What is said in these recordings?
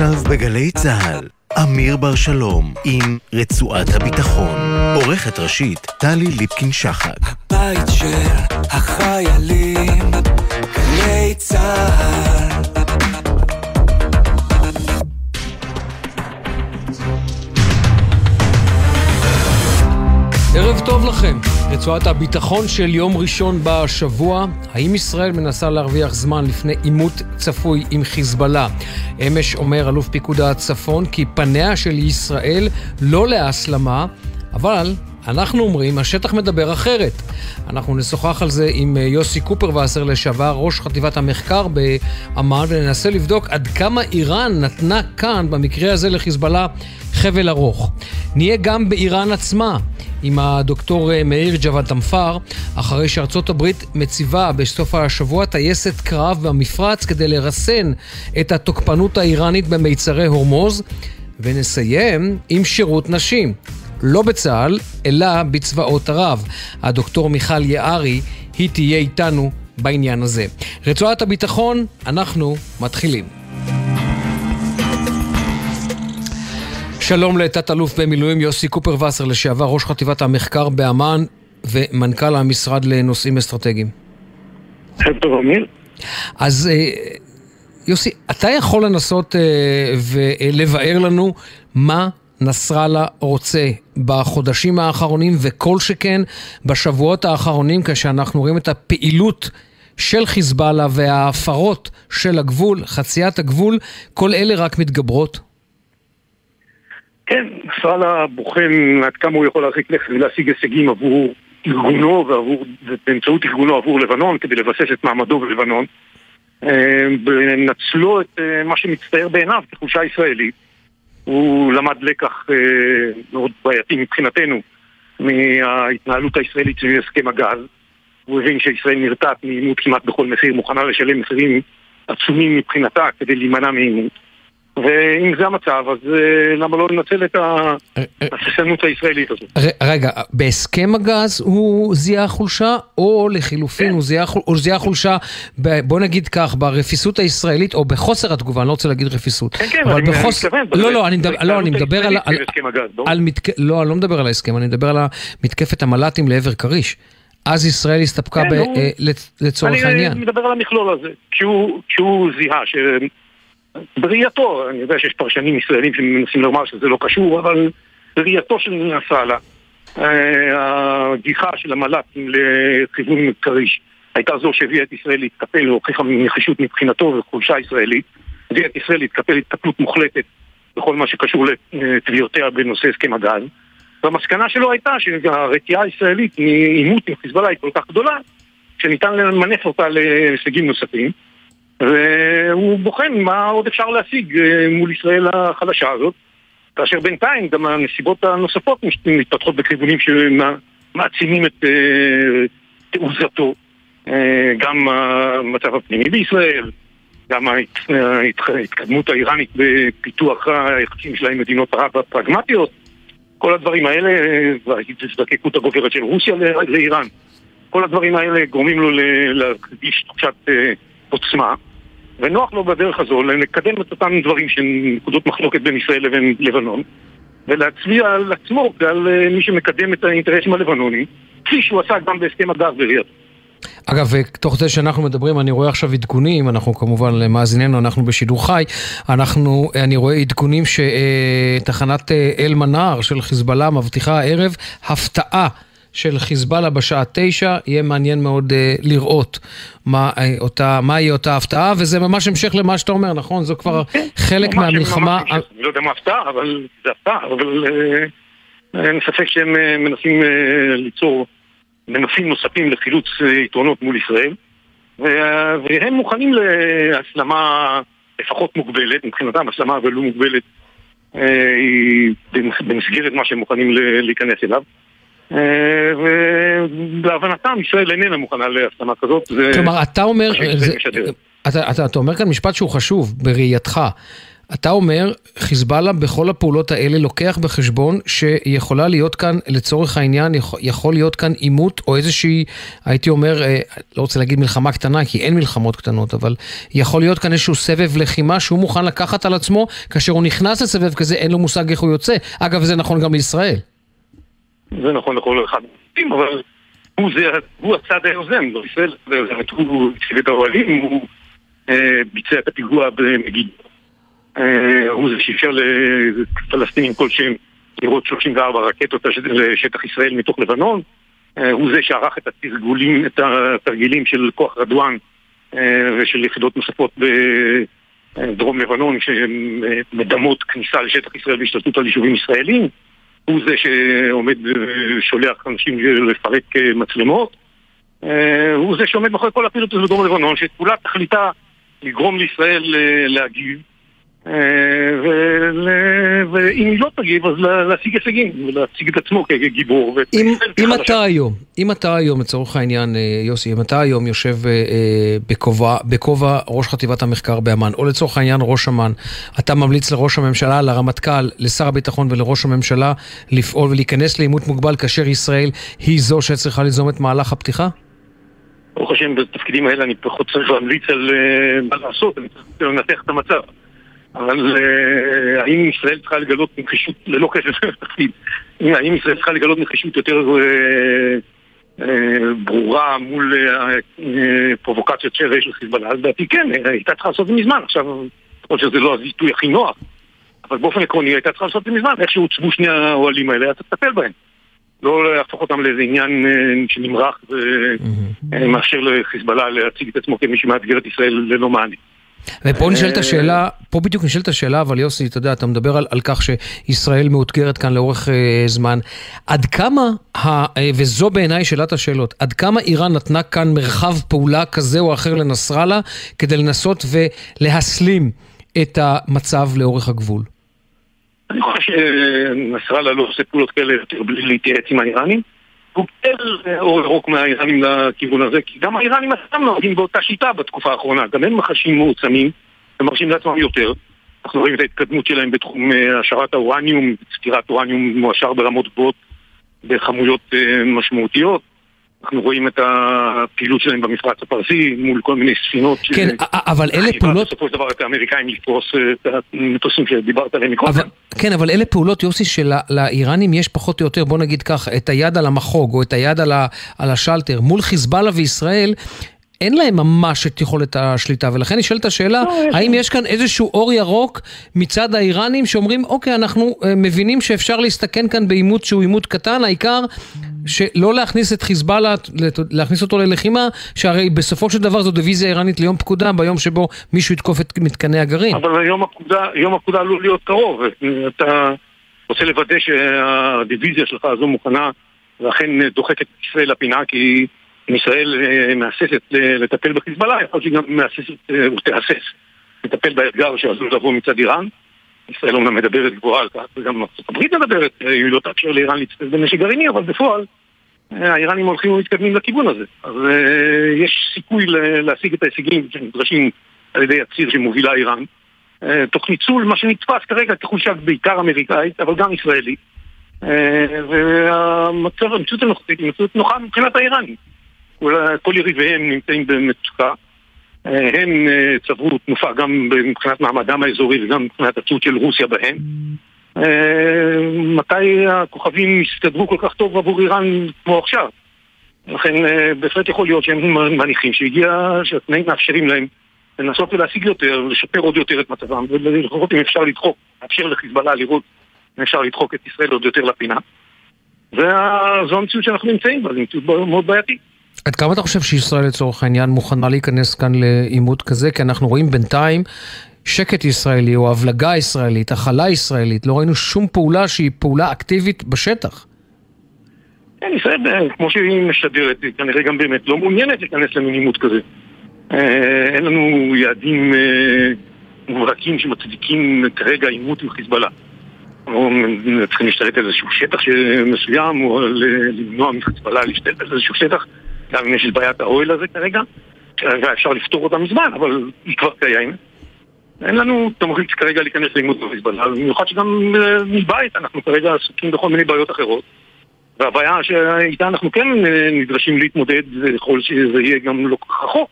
עכשיו בגלי צה"ל, אמיר בר שלום עם רצועת הביטחון. עורכת ראשית, טלי ליפקין-שחק. הבית של החיילים, גלי צה"ל. ערב טוב לכם. רצועת הביטחון של יום ראשון בשבוע, האם ישראל מנסה להרוויח זמן לפני עימות צפוי עם חיזבאללה? אמש אומר אלוף פיקוד הצפון כי פניה של ישראל לא להסלמה, אבל אנחנו אומרים, השטח מדבר אחרת. אנחנו נשוחח על זה עם יוסי קופרווסר לשעבר, ראש חטיבת המחקר באמ"ן, וננסה לבדוק עד כמה איראן נתנה כאן, במקרה הזה לחיזבאללה, חבל ארוך. נהיה גם באיראן עצמה. עם הדוקטור אה, מאיר ג'וואד תמפר, אחרי שארצות הברית מציבה בסוף השבוע טייסת קרב במפרץ כדי לרסן את התוקפנות האיראנית במיצרי הורמוז, ונסיים עם שירות נשים. לא בצה"ל, אלא בצבאות ערב. הדוקטור מיכל יערי, היא תהיה איתנו בעניין הזה. רצועת הביטחון, אנחנו מתחילים. שלום לתת-אלוף במילואים יוסי קופר וסר, לשעבר ראש חטיבת המחקר באמ"ן ומנכ"ל המשרד לנושאים אסטרטגיים. טוב, אמיר. אז אה, יוסי, אתה יכול לנסות אה, ולבאר לנו מה נסראללה רוצה בחודשים האחרונים וכל שכן בשבועות האחרונים כשאנחנו רואים את הפעילות של חיזבאללה וההפרות של הגבול, חציית הגבול, כל אלה רק מתגברות? כן, נסראללה בוחן עד כמה הוא יכול להרחיק לכת ולהשיג הישגים עבור ארגונו ועבור, באמצעות ארגונו עבור לבנון כדי לבסס את מעמדו בלבנון אה, את אה, מה שמצטייר בעיניו כחולשה ישראלית הוא למד לקח אה, מאוד בעייתי מבחינתנו מההתנהלות הישראלית סביב הסכם הגז. הוא הבין שישראל נרתעת מעימות כמעט בכל מחיר, מוכנה לשלם מחירים עצומים מבחינתה כדי להימנע מעימות ואם זה המצב, אז אה, למה לא לנצל את ההססנות הישראלית הזאת? רגע, בהסכם הגז הוא זיהה חולשה, או לחילופין כן. הוא זיהה חולשה, בוא נגיד כך, ברפיסות הישראלית, או בחוסר התגובה, אני לא רוצה להגיד רפיסות. כן, כן, אני מתכוון. לא, לא, אני מדבר על... לא, אני לא מדבר על ההסכם, אני מדבר על מתקפת המל"טים לעבר כריש. אז ישראל הסתפקה כן, אה, לצורך העניין. אני מדבר על המכלול הזה. כשהוא זיהה בראייתו, אני יודע שיש פרשנים ישראלים שמנסים לומר שזה לא קשור, אבל בראייתו של נסראללה, אה, הגיחה של המל"ט לכיוון כריש הייתה זו שהביאה את ישראל להתקפל והוכיחה נחישות מבחינתו וחולשה ישראלית, הביאה את ישראל להתקפל התקפלות מוחלטת בכל מה שקשור לתביעותיה בנושא הסכם הגז. והמסקנה שלו הייתה שהרתיעה הישראלית מעימות עם חיזבאללה היא כל כך גדולה שניתן למנף אותה להישגים נוספים והוא בוחן מה עוד אפשר להשיג אה, מול ישראל החלשה הזאת. כאשר בינתיים גם הנסיבות הנוספות מתפתחות בכיוונים שמעצימים את אה, תעוזתו. אה, גם המצב הפנימי בישראל גם ההתקדמות האיראנית בפיתוח היחסים שלה עם מדינות ערב הפרגמטיות. כל הדברים האלה, ההזדקקות הגוברת של רוסיה לאיראן. כל הדברים האלה גורמים לו להרגיש תחושת עוצמה ונוח לו בדרך הזו לקדם את אותם דברים שהם נקודות מחלוקת בין ישראל לבין לבנון ולהצביע על עצמו ועל אה, מי שמקדם את האינטרסים הלבנונים כפי שהוא עשה גם בהסכם הגז בריאד. אגב, תוך זה שאנחנו מדברים, אני רואה עכשיו עדכונים, אנחנו כמובן, למאזיננו, אנחנו בשידור חי, אנחנו, אני רואה עדכונים שתחנת אה, אל-מנאר של חיזבאללה מבטיחה הערב הפתעה. של חיזבאללה בשעה תשע, יהיה מעניין מאוד uh, לראות מה, uh, אותה, מהי אותה הפתעה, וזה ממש המשך למה שאתה אומר, נכון? זו כבר כן, חלק מהמלחמה... אני לא יודע מה הפתעה, אבל זה הפתעה, אבל uh, אין ספק שהם uh, מנסים uh, ליצור מנופים נוספים לחילוץ uh, יתרונות מול ישראל, והם מוכנים להסלמה לפחות מוגבלת, מבחינתם הסלמה אבל לא מוגבלת היא במסגרת מה שהם מוכנים להיכנס אליו. אה, ולהבנתם ישראל איננה מוכנה להסלמה כזאת. כלומר, אתה אומר, זה, אתה, אתה, אתה אומר כאן משפט שהוא חשוב בראייתך. אתה אומר, חיזבאללה בכל הפעולות האלה לוקח בחשבון שיכולה להיות כאן, לצורך העניין, יכול להיות כאן עימות או איזושהי, הייתי אומר, אה, לא רוצה להגיד מלחמה קטנה, כי אין מלחמות קטנות, אבל יכול להיות כאן איזשהו סבב לחימה שהוא מוכן לקחת על עצמו, כאשר הוא נכנס לסבב כזה, אין לו מושג איך הוא יוצא. אגב, זה נכון גם לישראל. זה נכון לכל אחד, אבל הוא, זה, הוא הצד היוזם, לא ישראל, הוא הציב את האוהלים, הוא אה, ביצע את הפיגוע במגידו. אה, הוא זה שאפשר לפלסטינים כלשהם לראות 34 רקטות לשטח ישראל מתוך לבנון. אה, הוא זה שערך את התרגולים, את התרגילים של כוח רדואן אה, ושל יחידות נוספות בדרום לבנון שמדמות כניסה לשטח ישראל והשתלטות על יישובים ישראלים. הוא זה שעומד ושולח אנשים לפרק מצלמות. הוא זה שעומד מאחורי כל הפעילות הזאת בדרום לבנון, שכולה תכליתה לגרום לישראל להגיב. אה, ואם היא לא תגיב, אז להשיג הישגים, ולהציג את עצמו כגיבור. אם אתה היום, אם אתה היום, לצורך העניין, אה, יוסי, אם אתה היום יושב אה, בכובע ראש חטיבת המחקר באמ"ן, או לצורך העניין ראש אמ"ן, אתה ממליץ לראש הממשלה, לרמטכ"ל, לשר הביטחון ולראש הממשלה לפעול ולהיכנס לעימות מוגבל כאשר ישראל היא זו שצריכה ליזום את מהלך הפתיחה? ברוך השם, בתפקידים האלה אני פחות צריך להמליץ על מה לעשות, אני צריך לנתח את המצב. אבל uh, האם ישראל צריכה לגלות נחישות, ללא קשר לתפקיד, האם ישראל צריכה לגלות נחישות יותר uh, uh, ברורה מול uh, uh, פרובוקציות של של חיזבאללה? אז לדעתי כן, הייתה צריכה לעשות את זה מזמן. עכשיו, יכול שזה לא הביטוי הכי נוח, אבל באופן עקרוני הייתה צריכה לעשות את זה מזמן. איך שהוצבו שני האוהלים האלה, אתה תטפל בהם. לא להפוך אותם לאיזה עניין שנמרח ומאפשר לחיזבאללה להציג את עצמו כמי שמאתגר את ישראל ללא מענה. ופה נשאלת השאלה, פה בדיוק נשאלת השאלה, אבל יוסי, אתה יודע, אתה מדבר על, על כך שישראל מאותגרת כאן לאורך אה, זמן. עד כמה, ה, אה, וזו בעיניי שאלת השאלות, עד כמה איראן נתנה כאן מרחב פעולה כזה או אחר לנסראללה כדי לנסות ולהסלים את המצב לאורך הגבול? אני חושב שנסראללה לא עושה פעולות כאלה יותר בלי להתייעץ עם האיראנים. קיבל אה, אור ירוק מהאיראנים לכיוון הזה, כי גם האיראנים עצמם נוהגים באותה שיטה בתקופה האחרונה. גם הם מחשים מעוצמים, הם מרשים לעצמם יותר. אנחנו רואים את ההתקדמות שלהם בתחום אה, השארת האורניום, סטירת אורניום מועשר ברמות גבוהות בכמויות אה, משמעותיות. אנחנו רואים את הפעילות שלהם במפרץ הפרסי מול כל מיני ספינות. כן, ש... אבל אלה פעולות... בסופו של דבר את האמריקאים לפרוס את המטוסים שדיברת עליהם מקודם. אבל... כן, אבל אלה פעולות, יוסי, שלאיראנים יש פחות או יותר, בוא נגיד כך, את היד על המחוג או את היד על, ה... על השלטר. מול חיזבאללה וישראל, אין להם ממש את יכולת השליטה, ולכן נשאלת השאלה, לא, האם יש כאן איזשהו אור ירוק מצד האיראנים שאומרים, אוקיי, אנחנו uh, מבינים שאפשר להסתכן כאן בעימות שהוא עימות קטן, העיקר שלא להכניס את חיזבאללה, להכניס אותו ללחימה, שהרי בסופו של דבר זו דיוויזיה איראנית ליום פקודה, ביום שבו מישהו יתקוף את מתקני הגרעין. אבל יום הפקודה, יום הפקודה עלול להיות קרוב. אתה רוצה לוודא שהדיוויזיה שלך הזו מוכנה, ואכן דוחקת את ישראל לפינה, כי... אם ישראל אה, מהססת לטפל בחיזבאללה, יכול להיות שהיא גם מהססת אה, ותהסס לטפל באתגר שעשוי לבוא מצד איראן. ישראל אומנם מדברת גבוהה על כך, וגם ארצות הברית מדברת, אה, היא לא תאפשר לאיראן להצטרף בנשק גרעיני, אבל בפועל האיראנים הולכים ומתקדמים לכיוון הזה. אז יש סיכוי להשיג את ההישגים שנדרשים על ידי הציר שמובילה איראן, תוך ניצול מה שנתפס כרגע כחולשה בעיקר אמריקאית, אבל גם ישראלית. והמצב, המציאות הנוכחית היא מציאות נוחה מבחינת האיראנים. כל יריביהם נמצאים במצוקה. אה, הם אה, צברו תנופה גם מבחינת מעמדם האזורי וגם מבחינת התלות של רוסיה בהם. אה, מתי הכוכבים יסתדרו כל כך טוב עבור איראן כמו עכשיו? לכן בהחלט יכול להיות שהם מניחים שהגיע, שהתנאים מאפשרים להם לנסות ולהשיג יותר, לשפר עוד יותר את מצבם, ולראות אם אפשר לדחוק, לאפשר לחיזבאללה לראות אם אפשר לדחוק את ישראל עוד יותר לפינה. וזו המציאות שאנחנו נמצאים בה, זו מציאות מאוד בעייתית. עד כמה אתה חושב שישראל לצורך העניין מוכנה להיכנס כאן לעימות כזה? כי אנחנו רואים בינתיים שקט ישראלי או הבלגה ישראלית, הכלה ישראלית, לא ראינו שום פעולה שהיא פעולה אקטיבית בשטח. כן, ישראל, אה, כמו שהיא משדרת, כנראה גם באמת לא מעוניינת להיכנס למין עימות כזה. אה, אין לנו יעדים אה, מובהקים שמצדיקים כרגע עימות עם חיזבאללה. או צריכים להשתלט על איזשהו שטח מסוים, או למנוע מחיזבאללה להשתלט על איזשהו שטח. גם אם יש את בעיית האוהל הזה כרגע, אפשר לפתור אותה מזמן, אבל היא כבר קיימת. אין לנו תמריץ כרגע להיכנס לעימות בחיזבאללה, במיוחד שגם אה, מבית אנחנו כרגע עסוקים בכל מיני בעיות אחרות. והבעיה שאיתה אנחנו כן נדרשים להתמודד, יכול שזה יהיה גם לא כל כך רחוק,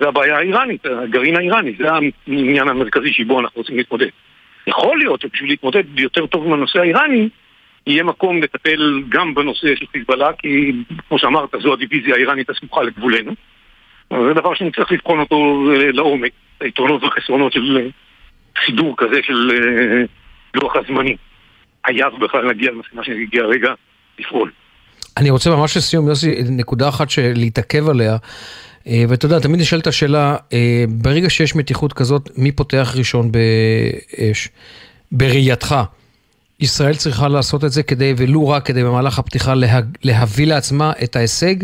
זה הבעיה האיראנית, הגרעין האיראני, זה העניין המרכזי שבו אנחנו רוצים להתמודד. יכול להיות שבשביל להתמודד יותר טוב עם הנושא האיראני, יהיה מקום לטפל גם בנושא של חיזבאללה, כי כמו שאמרת, זו הדיוויזיה האיראנית הסמוכה לגבולנו. זה דבר שנצטרך לבחון אותו אה, לעומק, היתרונות והחסרונות של אה, סידור כזה של אה, לוח הזמנים. חייב בכלל להגיע למסקנה שהגיע הרגע לפעול. אני רוצה ממש לסיום, יוסי, נקודה אחת להתעכב עליה. ואתה יודע, תמיד נשאלת השאלה, ברגע שיש מתיחות כזאת, מי פותח ראשון באש? בראייתך, ישראל צריכה לעשות את זה כדי, ולו רק כדי במהלך הפתיחה לה, להביא לעצמה את ההישג?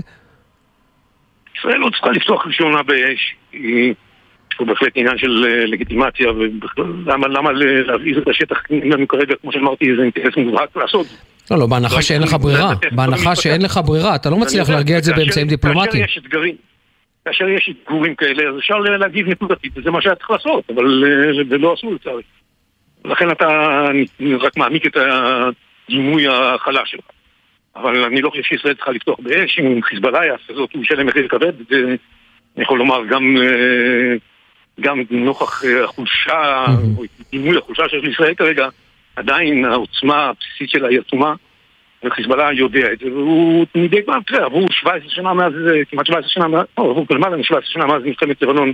ישראל לא צריכה לפתוח ראשונה באש. יש פה בהחלט עניין של אה, לגיטימציה, ולמה למה להבעיר את השטח לנו כרגע, כמו שאמרתי, זה אינטרס מובהק לעשות. לא, לא, בהנחה שאין לך ברירה. בהנחה שאין לך ברירה, אתה לא מצליח להרגיע את זה באמצעים דיפלומטיים. כאשר יש אתגרים, כאשר יש אתגורים כאלה, אז אפשר להגיב נקודתית, וזה מה שהיה צריך לעשות, אבל אה, זה לא עשו לצערי. לכן אתה רק מעמיק את הדימוי החלש שלך. אבל אני לא חושב שישראל צריכה לפתוח באש, אם חיזבאללה יעשה זאת, הוא ישלם מחיר כבד, ואני יכול לומר גם, אה, גם נוכח אה, החולשה, או דימוי החולשה של ישראל כרגע, עדיין העוצמה הבסיסית שלה היא עצומה, וחיזבאללה יודע את זה, והוא מדי פעם, תראה, עברו 17 שנה מאז, אה, כמעט 17 שנה, לא, עברו למעלה מ-17 שנה מאז מלחמת לבנון.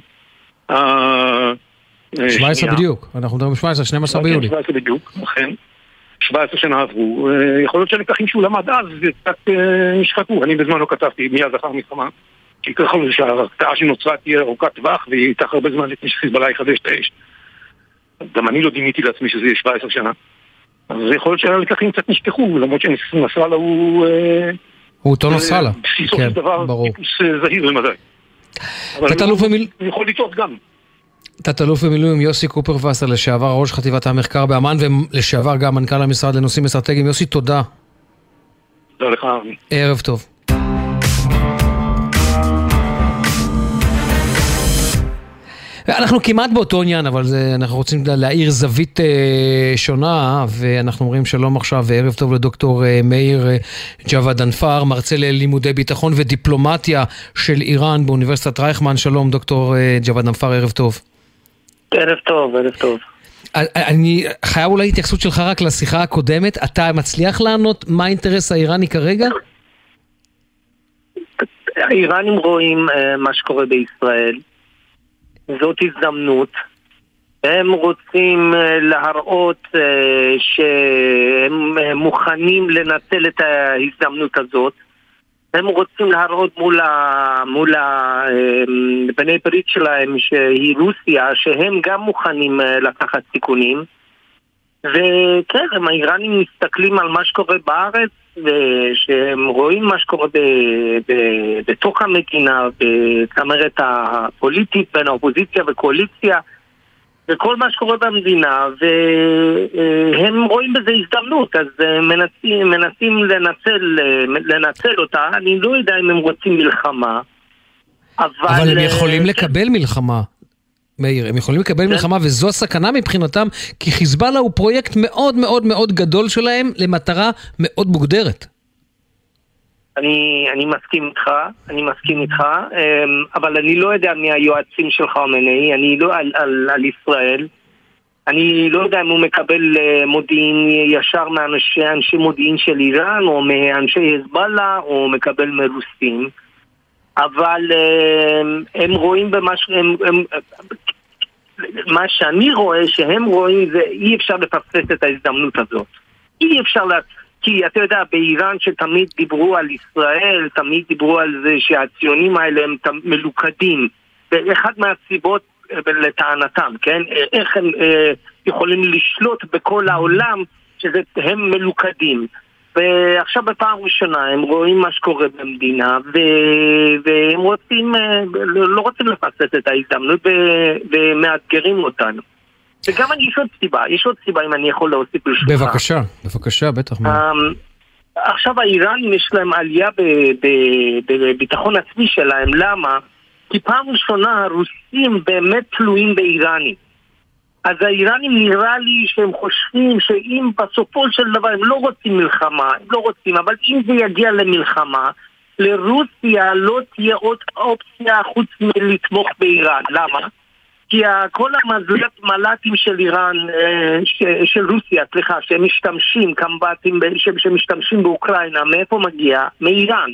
17 בדיוק, אנחנו מדברים 17, 12 ביולי. 17 בדיוק, אכן. 17 שנה עברו, אה, יכול להיות שהלקחים שהוא למד אז קצת אה, נשחקו. אני בזמן לא כתבתי מיד אחר מלחמה, כי ככה שההרתעה שנוצרה תהיה ארוכת טווח והיא ייקח הרבה זמן לפני שחיזבאללה יחדש את האש. גם אני לא דימיתי לעצמי שזה יהיה 17 שנה. אז יכול להיות שהלקחים קצת נשכחו, למרות שנסראללה הוא... אה, הוא אותו נסראללה. בסיסו של כן, דבר טיפוס זהיר למדי. אבל הוא יכול לטעות גם. תת-אלוף במילואים יוסי קופרווסר, לשעבר ראש חטיבת המחקר באמ"ן ולשעבר גם מנכ"ל המשרד לנושאים אסטרטגיים. יוסי, תודה. תודה לך. ערב טוב. אנחנו כמעט באותו עניין, אבל זה, אנחנו רוצים להאיר זווית אה, שונה, ואנחנו אומרים שלום עכשיו וערב טוב לדוקטור אה, מאיר אה, ג'אווה דנפר, מרצה ללימודי ביטחון ודיפלומטיה של איראן באוניברסיטת רייכמן. שלום דוקטור אה, ג'אווה דנפר, ערב טוב. ערב טוב, ערב טוב. אני חייב אולי התייחסות שלך רק לשיחה הקודמת. אתה מצליח לענות מה האינטרס האיראני כרגע? האיראנים רואים uh, מה שקורה בישראל. זאת הזדמנות. הם רוצים uh, להראות uh, שהם מוכנים לנצל את ההזדמנות הזאת. הם רוצים להראות מול, ה, מול ה, אמ, בני ברית שלהם שהיא רוסיה, שהם גם מוכנים אה, לקחת סיכונים. וכן, האיראנים מסתכלים על מה שקורה בארץ, ושהם רואים מה שקורה ב, ב, בתוך המדינה, בצמרת הפוליטית בין האופוזיציה וקואליציה. וכל מה שקורה במדינה, והם רואים בזה הזדמנות, אז אה, מנסים, מנסים לנצל, אה, לנצל אותה. אני לא יודע אם הם רוצים מלחמה, אבל... אבל הם אה, יכולים לקבל מלחמה. מאיר, הם יכולים לקבל כן. מלחמה וזו הסכנה מבחינתם, כי חיזבאללה הוא פרויקט מאוד מאוד מאוד גדול שלהם למטרה מאוד מוגדרת. אני, אני מסכים איתך, אני מסכים איתך, אמ, אבל אני לא יודע מי היועצים של חמינאי, אני לא על, על, על ישראל. אני לא יודע אם הוא מקבל אה, מודיעין ישר מאנשי מודיעין של איראן, או מאנשי חזבאללה, או מקבל מרוסים. אבל אמ, הם רואים במה ש... הם, הם, מה שאני רואה, שהם רואים זה אי אפשר לפספס את ההזדמנות הזאת. אי אפשר כי אתה יודע, באיראן שתמיד דיברו על ישראל, תמיד דיברו על זה שהציונים האלה הם מלוכדים. ואחת מהסיבות אה, לטענתם, כן? אה, איך הם אה, יכולים לשלוט בכל העולם, שהם מלוכדים. ועכשיו בפעם ראשונה הם רואים מה שקורה במדינה ו... והם רוצים, אה, לא רוצים לפסס את ההזדמנות ו... ומאתגרים אותנו. וגם יש עוד סיבה, יש עוד סיבה אם אני יכול להוסיף ברשותך. בבקשה, בבקשה, בטח. Um, עכשיו האיראנים יש להם עלייה בביטחון עצמי שלהם, למה? כי פעם ראשונה הרוסים באמת תלויים באיראנים. אז האיראנים נראה לי שהם חושבים שאם בסופו של דבר הם לא רוצים מלחמה, הם לא רוצים, אבל אם זה יגיע למלחמה, לרוסיה לא תהיה עוד אופציה חוץ מלתמוך באיראן. למה? כי כל המל"טים של איראן, אה, של רוסיה, סליחה, שהם משתמשים, קמב"טים שמשתמשים באוקראינה, מאיפה מגיע? מאיראן.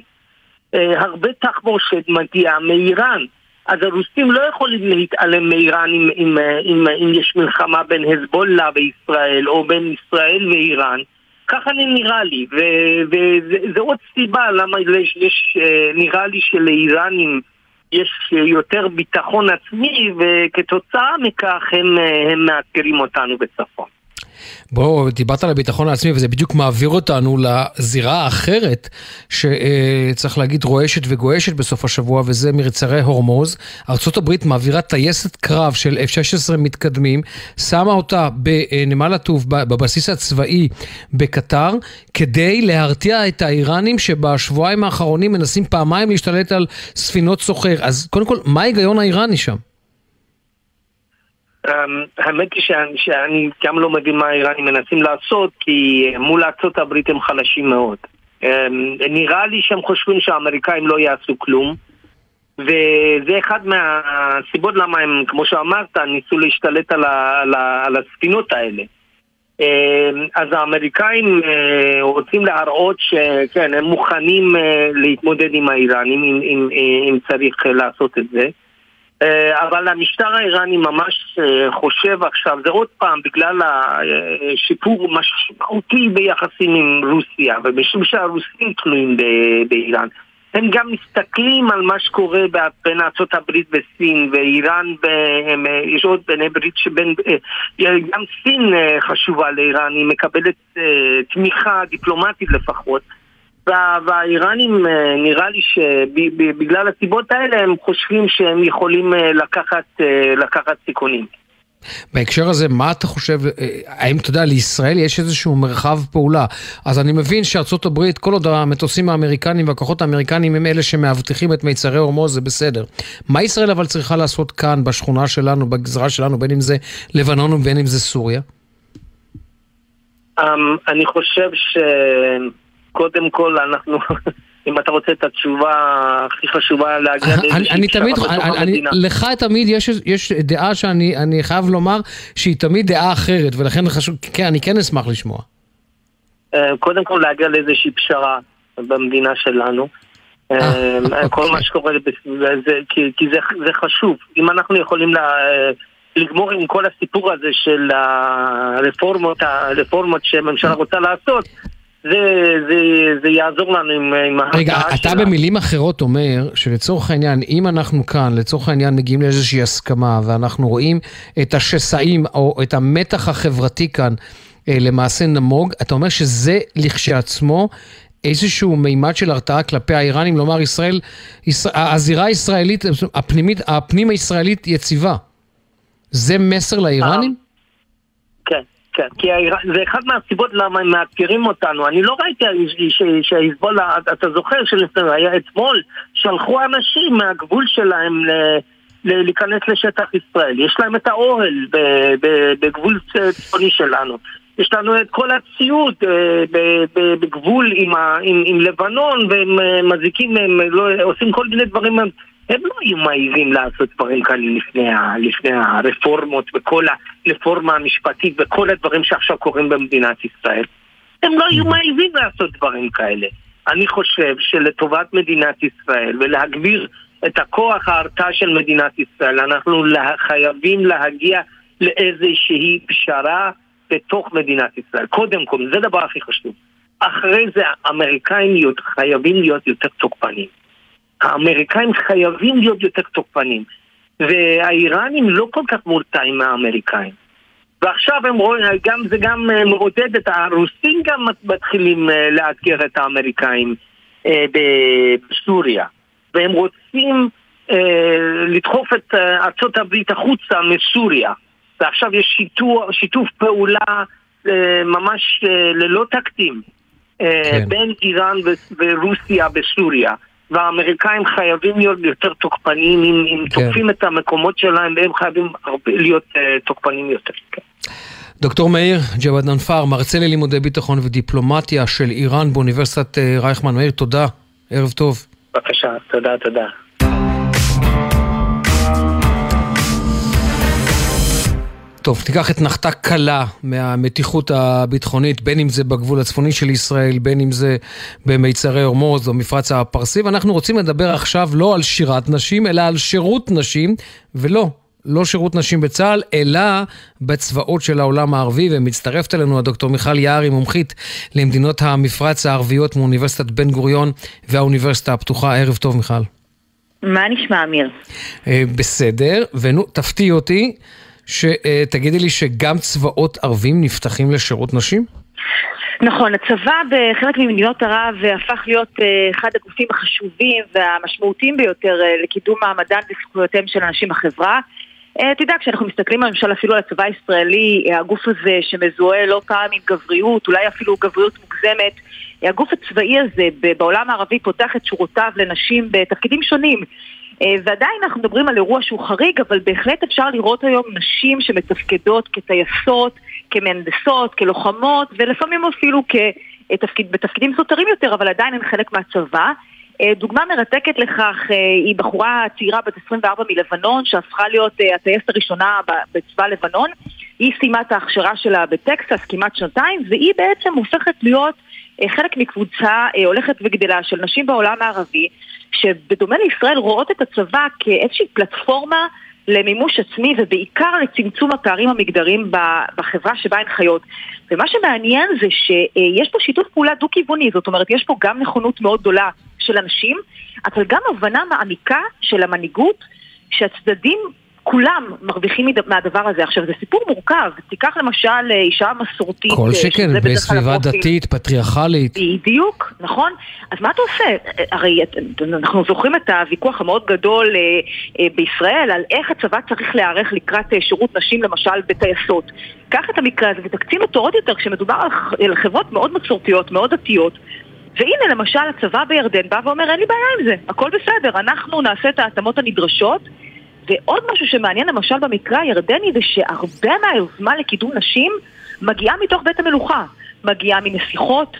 אה, הרבה תחבושת מגיע מאיראן. אז הרוסים לא יכולים להתעלם מאיראן אם, אם, אם, אם יש מלחמה בין הזבולה וישראל או בין ישראל ואיראן. ככה נראה לי, וזה עוד סיבה למה יש, אה, נראה לי שלאיראנים יש יותר ביטחון עצמי וכתוצאה מכך הם, אה, הם מאתגרים אותנו בצפון. בואו, דיברת על הביטחון העצמי, וזה בדיוק מעביר אותנו לזירה האחרת, שצריך להגיד רועשת וגועשת בסוף השבוע, וזה מרצרי הורמוז. ארה"ב מעבירה טייסת קרב של F-16 מתקדמים, שמה אותה בנמל הטוב, בבסיס הצבאי בקטר, כדי להרתיע את האיראנים שבשבועיים האחרונים מנסים פעמיים להשתלט על ספינות סוחר. אז קודם כל, מה ההיגיון האיראני שם? אמ, האמת היא שאני, שאני גם לא מבין מה האיראנים מנסים לעשות, כי מול ארצות הברית הם חלשים מאוד. אמ, נראה לי שהם חושבים שהאמריקאים לא יעשו כלום, וזה אחד מהסיבות למה הם, כמו שאמרת, ניסו להשתלט על, ה, על, ה, על הספינות האלה. אמ, אז האמריקאים אה, רוצים להראות שכן, הם מוכנים אה, להתמודד עם האיראנים אם, אם, אם צריך לעשות את זה. אה, אבל המשטר האיראני ממש אה, חושב עכשיו, זה עוד פעם בגלל השיפור משמעותי ביחסים עם רוסיה, ומשום שהרוסים תלויים באיראן. הם גם מסתכלים על מה שקורה בין ארה"ב וסין ואיראן, אה, יש עוד בני ברית שבין, גם סין חשובה לאיראן, היא מקבלת תמיכה דיפלומטית לפחות. והאיראנים אה, נראה לי שבגלל הסיבות האלה הם חושבים שהם יכולים אה, לקחת, אה, לקחת סיכונים. בהקשר הזה, מה אתה חושב, האם אתה יודע, לישראל יש איזשהו מרחב פעולה? אז אני מבין שארצות הברית, כל עוד המטוסים האמריקנים והכוחות האמריקנים הם אלה שמאבטחים את מיצרי הורמוז, זה בסדר. מה ישראל אבל צריכה לעשות כאן, בשכונה שלנו, בגזרה שלנו, בין אם זה לבנון ובין אם זה סוריה? Um, אני חושב ש... קודם כל אנחנו, אם אתה רוצה את התשובה הכי חשובה להגיע לאיזושהי פשרה בתוך המדינה. לך תמיד יש, יש דעה שאני חייב לומר שהיא תמיד דעה אחרת, ולכן חשוב, כן, אני כן אשמח לשמוע. אה, קודם כל להגיע לאיזושהי פשרה במדינה שלנו. אה, אה, כל מה שקורה, כי זה חשוב. אם אנחנו יכולים לגמור עם כל הסיפור הזה של הרפורמות, הרפורמות שהממשלה רוצה לעשות, זה, זה, זה יעזור לנו עם, עם ההרתעה רגע, אתה שלה. במילים אחרות אומר שלצורך העניין, אם אנחנו כאן, לצורך העניין מגיעים לאיזושהי הסכמה ואנחנו רואים את השסעים או את המתח החברתי כאן אה, למעשה נמוג, אתה אומר שזה לכשעצמו איזשהו מימד של הרתעה כלפי האיראנים, לומר ישראל, ישראל הזירה הישראלית, הפנימית, הפנים הישראלית יציבה. זה מסר לאיראנים? כן. כן, כי זה אחד מהסיבות למה הם מאתגרים אותנו. אני לא ראיתי שהיזבולה, אתה זוכר שהיה אתמול, שלחו אנשים מהגבול שלהם ל... להיכנס לשטח ישראל. יש להם את האוהל בגבול צפוני שלנו. יש לנו את כל הציוד אה, בגבול עם, עם, עם לבנון, והם אה, מזיקים, הם לא, עושים כל מיני דברים הם לא היו מעיזים לעשות דברים כאלה לפני, לפני הרפורמות וכל הרפורמה המשפטית וכל הדברים שעכשיו קורים במדינת ישראל. הם לא היו מעיזים לעשות דברים כאלה. אני חושב שלטובת מדינת ישראל ולהגביר את הכוח ההרתעה של מדינת ישראל, אנחנו חייבים להגיע לאיזושהי פשרה בתוך מדינת ישראל. קודם כל, זה הדבר הכי חשוב. אחרי זה האמריקאים חייבים להיות יותר תוקפנים. האמריקאים חייבים להיות יותר תוקפנים. והאיראנים לא כל כך מורתעים מהאמריקאים. ועכשיו הם רואים, גם, זה גם אה, מעודד את הרוסים גם מתחילים אה, לאתגר את האמריקאים אה, בסוריה. והם רוצים לדחוף את ארצות הברית החוצה מסוריה. ועכשיו יש שיתוף, שיתוף פעולה ממש ללא תקדים כן. בין איראן ורוסיה בסוריה. והאמריקאים חייבים להיות יותר תוקפניים, אם, אם כן. תוקפים את המקומות שלהם, והם חייבים הרבה, להיות uh, תוקפניים יותר. כן. דוקטור מאיר ג'וואד ננפר, מרצה ללימודי ביטחון ודיפלומטיה של איראן באוניברסיטת אה, רייכמן. מאיר, תודה, ערב טוב. בבקשה, תודה, תודה. טוב, תיקח את נחתה קלה מהמתיחות הביטחונית, בין אם זה בגבול הצפוני של ישראל, בין אם זה במיצרי הורמוז או מפרץ הפרסי, ואנחנו רוצים לדבר עכשיו לא על שירת נשים, אלא על שירות נשים, ולא, לא שירות נשים בצה"ל, אלא בצבאות של העולם הערבי, ומצטרפת אלינו הדוקטור מיכל יערי, מומחית למדינות המפרץ הערביות מאוניברסיטת בן גוריון והאוניברסיטה הפתוחה. ערב טוב, מיכל. מה נשמע, אמיר? אה, בסדר, ונו, תפתיע אותי. שתגידי לי שגם צבאות ערבים נפתחים לשירות נשים? נכון, הצבא בחלק ממדינות ערב הפך להיות אה, אחד הגופים החשובים והמשמעותיים ביותר אה, לקידום מעמדן וזכויותיהם של אנשים בחברה. אה, אתה יודע, כשאנחנו מסתכלים למשל אפילו על הצבא הישראלי, הגוף הזה שמזוהה לא פעם עם גבריות, אולי אפילו גבריות מוגזמת, הגוף הצבאי הזה בעולם הערבי פותח את שורותיו לנשים בתפקידים שונים. אה, ועדיין אנחנו מדברים על אירוע שהוא חריג, אבל בהחלט אפשר לראות היום נשים שמתפקדות כטייסות, כמהנדסות, כלוחמות, ולפעמים אפילו כתפקיד, בתפקידים סותרים יותר, אבל עדיין הן חלק מהצבא. אה, דוגמה מרתקת לכך אה, היא בחורה צעירה בת 24 מלבנון, שהפכה להיות הטייסת הראשונה בצבא לבנון. היא סיימה את ההכשרה שלה בטקסס כמעט שנתיים, והיא בעצם הופכת להיות חלק מקבוצה הולכת וגדלה של נשים בעולם הערבי, שבדומה לישראל רואות את הצבא כאיזושהי פלטפורמה למימוש עצמי ובעיקר לצמצום הפערים המגדריים בחברה שבה הן חיות. ומה שמעניין זה שיש פה שיתוף פעולה דו-כיווני, זאת אומרת יש פה גם נכונות מאוד גדולה של אנשים, אבל גם הבנה מעמיקה של המנהיגות שהצדדים כולם מרוויחים מהדבר הזה. עכשיו, זה סיפור מורכב. תיקח למשל אה, אישה מסורתית. כל אה, שכן, בסביבה דתית, פטריארכלית. בדיוק, נכון. אז מה אתה עושה? הרי אנחנו זוכרים את הוויכוח המאוד גדול אה, בישראל על איך הצבא צריך להיערך לקראת שירות נשים, למשל, בטייסות. קח את המקרה הזה ותקצין אותו עוד יותר כשמדובר על חברות מאוד מסורתיות, מאוד דתיות. והנה למשל הצבא בירדן בא ואומר אין לי בעיה עם זה, הכל בסדר, אנחנו נעשה את ההתאמות הנדרשות ועוד משהו שמעניין למשל במקרה הירדני זה שהרבה מהיוזמה לקידום נשים מגיעה מתוך בית המלוכה. מגיעה מנסיכות,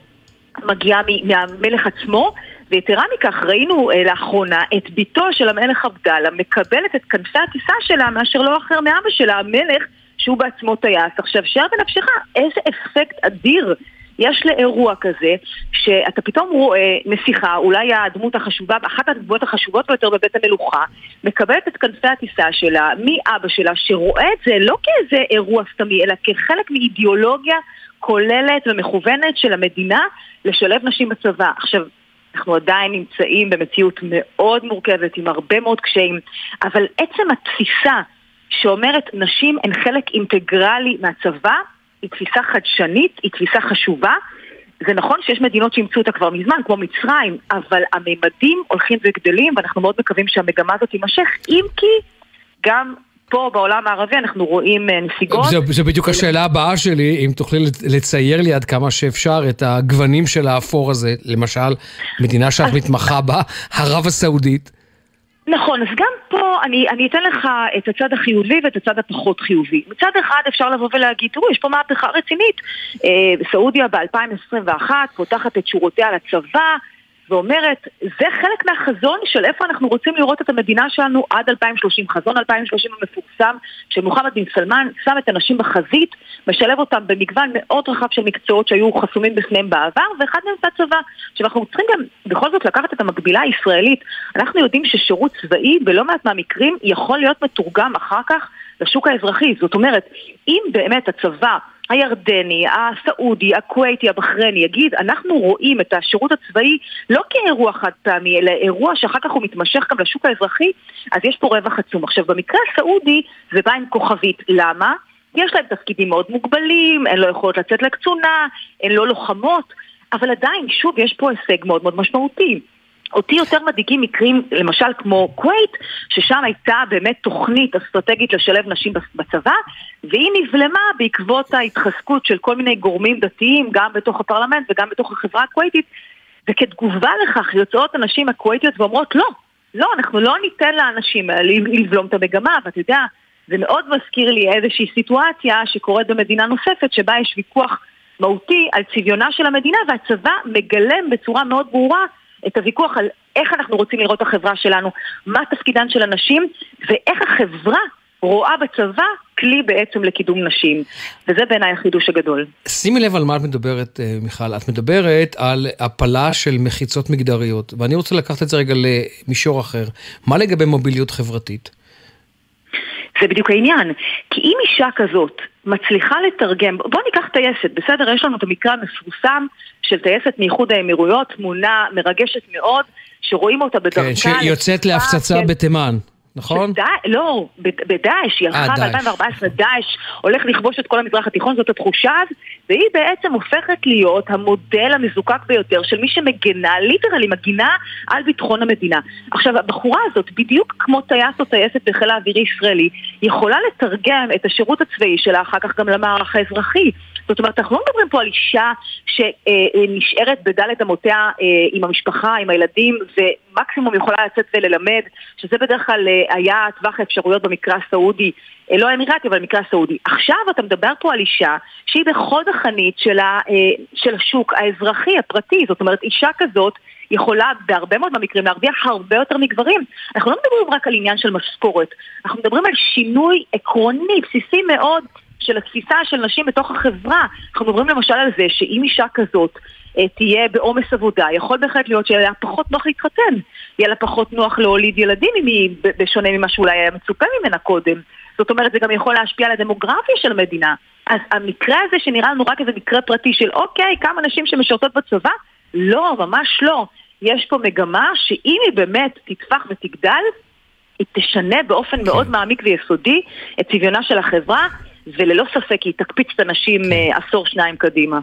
מגיעה מהמלך עצמו, ויתרה מכך ראינו אה, לאחרונה את בתו של המלך עבדאללה מקבלת את כנפי הטיסה שלה מאשר לא אחר מאבא שלה, המלך שהוא בעצמו טייס. עכשיו, שער בנפשך, איזה אפקט אדיר יש לאירוע כזה, שאתה פתאום רואה נסיכה, אולי הדמות החשובה, אחת הדמות החשובות ביותר בבית המלוכה, מקבלת את כנפי הטיסה שלה מאבא שלה, שרואה את זה לא כאיזה אירוע סתמי, אלא כחלק מאידיאולוגיה כוללת ומכוונת של המדינה לשלב נשים בצבא. עכשיו, אנחנו עדיין נמצאים במציאות מאוד מורכבת עם הרבה מאוד קשיים, אבל עצם התפיסה שאומרת נשים הן חלק אינטגרלי מהצבא, היא תפיסה חדשנית, היא תפיסה חשובה. זה נכון שיש מדינות שאימצו אותה כבר מזמן, כמו מצרים, אבל הממדים הולכים וגדלים, ואנחנו מאוד מקווים שהמגמה הזאת תימשך, אם כי גם פה בעולם הערבי אנחנו רואים אה, נסיגות. זו בדיוק השאלה הבאה שלי, אם תוכלי לצייר לי עד כמה שאפשר את הגוונים של האפור הזה, למשל, מדינה שאת מתמחה בה, ערב הסעודית. נכון, אז גם פה אני, אני אתן לך את הצד החיובי ואת הצד הפחות חיובי. מצד אחד אפשר לבוא ולהגיד, תראו, יש פה מהפכה רצינית. אה, סעודיה ב-2021 פותחת את שורותיה לצבא, ואומרת, זה חלק מהחזון של איפה אנחנו רוצים לראות את המדינה שלנו עד 2030. חזון 2030 המפורסם, שמוחמד בן סלמן שם את הנשים בחזית, משלב אותם במגוון מאוד רחב של מקצועות שהיו חסומים בפניהם בעבר, ואחד מהם זה הצבא. עכשיו אנחנו צריכים גם בכל זאת לקחת את המקבילה הישראלית. אנחנו יודעים ששירות צבאי בלא מעט מהמקרים יכול להיות מתורגם אחר כך לשוק האזרחי. זאת אומרת, אם באמת הצבא הירדני, הסעודי, הכווייתי, הבחרייני, יגיד, אנחנו רואים את השירות הצבאי לא כאירוע חד פעמי, אלא אירוע שאחר כך הוא מתמשך גם לשוק האזרחי, אז יש פה רווח עצום. עכשיו, במקרה הסעודי זה בא עם כוכבית. למה? יש להם תפקידים מאוד מוגבלים, הן לא יכולות לצאת לקצונה, הן לא לוחמות, אבל עדיין, שוב, יש פה הישג מאוד מאוד משמעותי. אותי יותר מדאיגים מקרים, למשל כמו כווית, ששם הייתה באמת תוכנית אסטרטגית לשלב נשים בצבא, והיא נבלמה בעקבות ההתחזקות של כל מיני גורמים דתיים, גם בתוך הפרלמנט וגם בתוך החברה הכוויתית, וכתגובה לכך יוצאות הנשים הכווייתיות ואומרות לא, לא, אנחנו לא ניתן לאנשים לבלום את המגמה, ואתה יודע, זה מאוד מזכיר לי איזושהי סיטואציה שקורית במדינה נוספת שבה יש ויכוח מהותי על צביונה של המדינה והצבא מגלם בצורה מאוד ברורה את הוויכוח על איך אנחנו רוצים לראות את החברה שלנו, מה תפקידן של הנשים ואיך החברה רואה בצבא כלי בעצם לקידום נשים, וזה בעיניי החידוש הגדול. שימי לב על מה את מדברת, אה, מיכל. את מדברת על הפלה של מחיצות מגדריות, ואני רוצה לקחת את זה רגע למישור אחר. מה לגבי מוביליות חברתית? זה בדיוק העניין. כי אם אישה כזאת מצליחה לתרגם, בוא ניקח טייסת, בסדר? יש לנו את המקרה המפורסם של טייסת מאיחוד האמירויות, תמונה מרגשת מאוד, שרואים אותה בדרכה... כן, שיוצאת להפצצה. בתימן. נכון? שדא, לא, בדאעש, היא הלכה ב-2014, דאעש הולך לכבוש את כל המזרח התיכון, זאת התחושה אז, והיא בעצם הופכת להיות המודל המזוקק ביותר של מי שמגנה, ליטרלי מגינה על ביטחון המדינה. עכשיו, הבחורה הזאת, בדיוק כמו טייס או טייסת בחיל האווירי ישראלי, יכולה לתרגם את השירות הצבאי שלה אחר כך גם למערך האזרחי. זאת אומרת, אנחנו לא מדברים פה על אישה שנשארת בדלת אמותיה אה, עם המשפחה, עם הילדים, ומקסימום יכולה לצאת וללמד, שזה בדרך כלל אה, היה טווח האפשרויות במקרה הסעודי, אה, לא האמירתי, אבל במקרה הסעודי. עכשיו אתה מדבר פה על אישה שהיא בחוד החנית של, של השוק האזרחי, הפרטי, זאת אומרת, אישה כזאת יכולה בהרבה מאוד מהמקרים להרוויח הרבה יותר מגברים. אנחנו לא מדברים רק על עניין של משכורת, אנחנו מדברים על שינוי עקרוני, בסיסי מאוד. של התפיסה של נשים בתוך החברה. אנחנו מדברים למשל על זה שאם אישה כזאת אה, תהיה בעומס עבודה, יכול בהחלט להיות שיהיה לה פחות נוח להתחתן. יהיה לה פחות נוח להוליד ילדים אם היא, בשונה ממה שאולי היה מצופה ממנה קודם. זאת אומרת, זה גם יכול להשפיע על הדמוגרפיה של המדינה. אז המקרה הזה שנראה לנו רק איזה מקרה פרטי של אוקיי, כמה נשים שמשרתות בצבא? לא, ממש לא. יש פה מגמה שאם היא באמת תטפח ותגדל, היא תשנה באופן כן. מאוד מעמיק ויסודי את צביונה של החברה, וללא ספק היא תקפיץ את הנשים כן. אה, עשור שניים קדימה.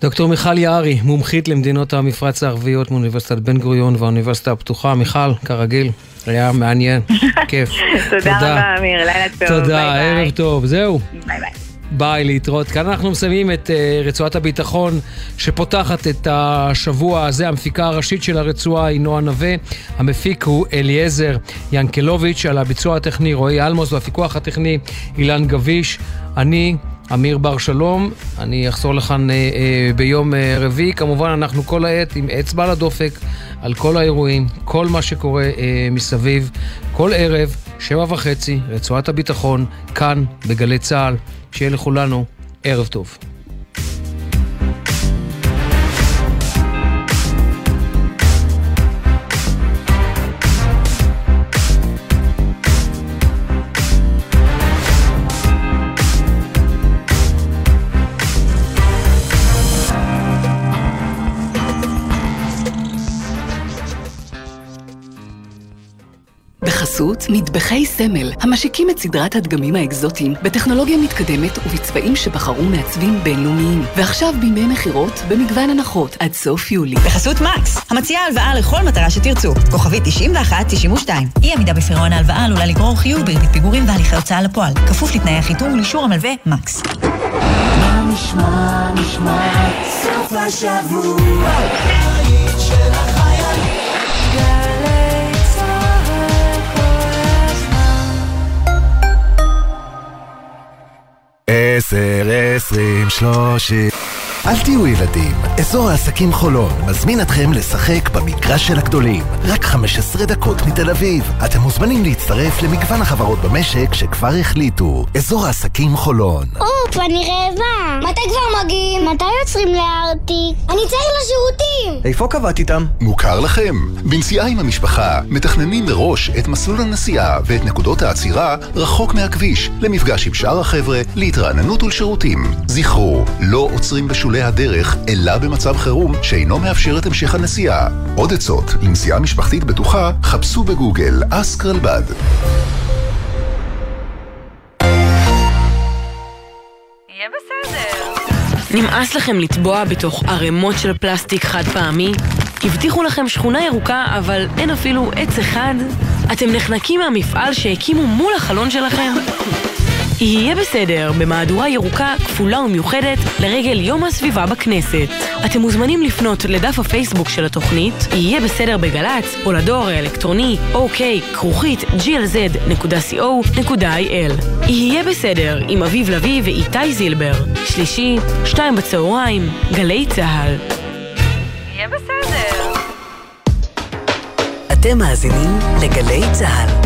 דוקטור מיכל יערי, מומחית למדינות המפרץ הערביות מאוניברסיטת בן גוריון והאוניברסיטה הפתוחה. מיכל, כרגיל, היה מעניין, כיף. תודה רבה, אמיר, לילה טוב. תודה, ערב טוב, זהו. ביי ביי. ביי, להתראות. כאן אנחנו מסיימים את uh, רצועת הביטחון שפותחת את השבוע הזה. המפיקה הראשית של הרצועה היא נועה נווה. המפיק הוא אליעזר ינקלוביץ', על הביצוע הטכני רועי אלמוס והפיקוח הטכני אילן גביש. אני... אמיר בר שלום, אני אחזור לכאן אה, אה, ביום אה, רביעי. כמובן, אנחנו כל העת עם אצבע על הדופק על כל האירועים, כל מה שקורה אה, מסביב. כל ערב, שבע וחצי, רצועת הביטחון, כאן, בגלי צה"ל. שיהיה לכולנו ערב טוב. בחסות מטבחי סמל, המשיקים את סדרת הדגמים האקזוטיים בטכנולוגיה מתקדמת ובצבעים שבחרו מעצבים בינלאומיים. ועכשיו בימי מכירות במגוון הנחות עד סוף יולי. בחסות מקס, המציעה הלוואה לכל מטרה שתרצו. כוכבית 91-92. אי עמידה בפירעון ההלוואה עלולה לגרור חיוב בריבית פיגורים והליכי הוצאה לפועל. כפוף לתנאי החיתום ולאישור המלווה מקס. מה נשמע, נשמע, סוף השבוע, עשר, עשרים, שלושים אל תהיו ילדים, אזור העסקים חולון מזמין אתכם לשחק במגרש של הגדולים. רק 15 דקות מתל אביב. אתם מוזמנים להצטרף למגוון החברות במשק שכבר החליטו. אזור העסקים חולון. אופ, אני רעבה. מתי כבר מגיעים? מתי יוצרים לארטי? אני צריך לשירותים. איפה קבעת איתם? מוכר לכם. בנסיעה עם המשפחה מתכננים מראש את מסלול הנסיעה ואת נקודות העצירה רחוק מהכביש, למפגש עם שאר החבר'ה, להתרעננות ולשירותים. זכרו, לא עוצרים בשולי בשולי הדרך, אלא במצב חירום שאינו מאפשר את המשך הנסיעה. עוד עצות לנסיעה משפחתית בטוחה, חפשו בגוגל אסק רלב"ד. יהיה בסדר. נמאס לכם לטבוע בתוך ערימות של פלסטיק חד פעמי? הבטיחו לכם שכונה ירוקה, אבל אין אפילו עץ אחד? אתם נחנקים מהמפעל שהקימו מול החלון שלכם? יהיה בסדר, במהדורה ירוקה כפולה ומיוחדת לרגל יום הסביבה בכנסת. אתם מוזמנים לפנות לדף הפייסבוק של התוכנית, יהיה בסדר בגל"צ, או לדואר האלקטרוני אוקיי, כרוכית glz.co.il. יהיה בסדר עם אביב לביא ואיתי זילבר. שלישי, שתיים בצהריים, גלי צה"ל. יהיה בסדר. אתם מאזינים לגלי צה"ל.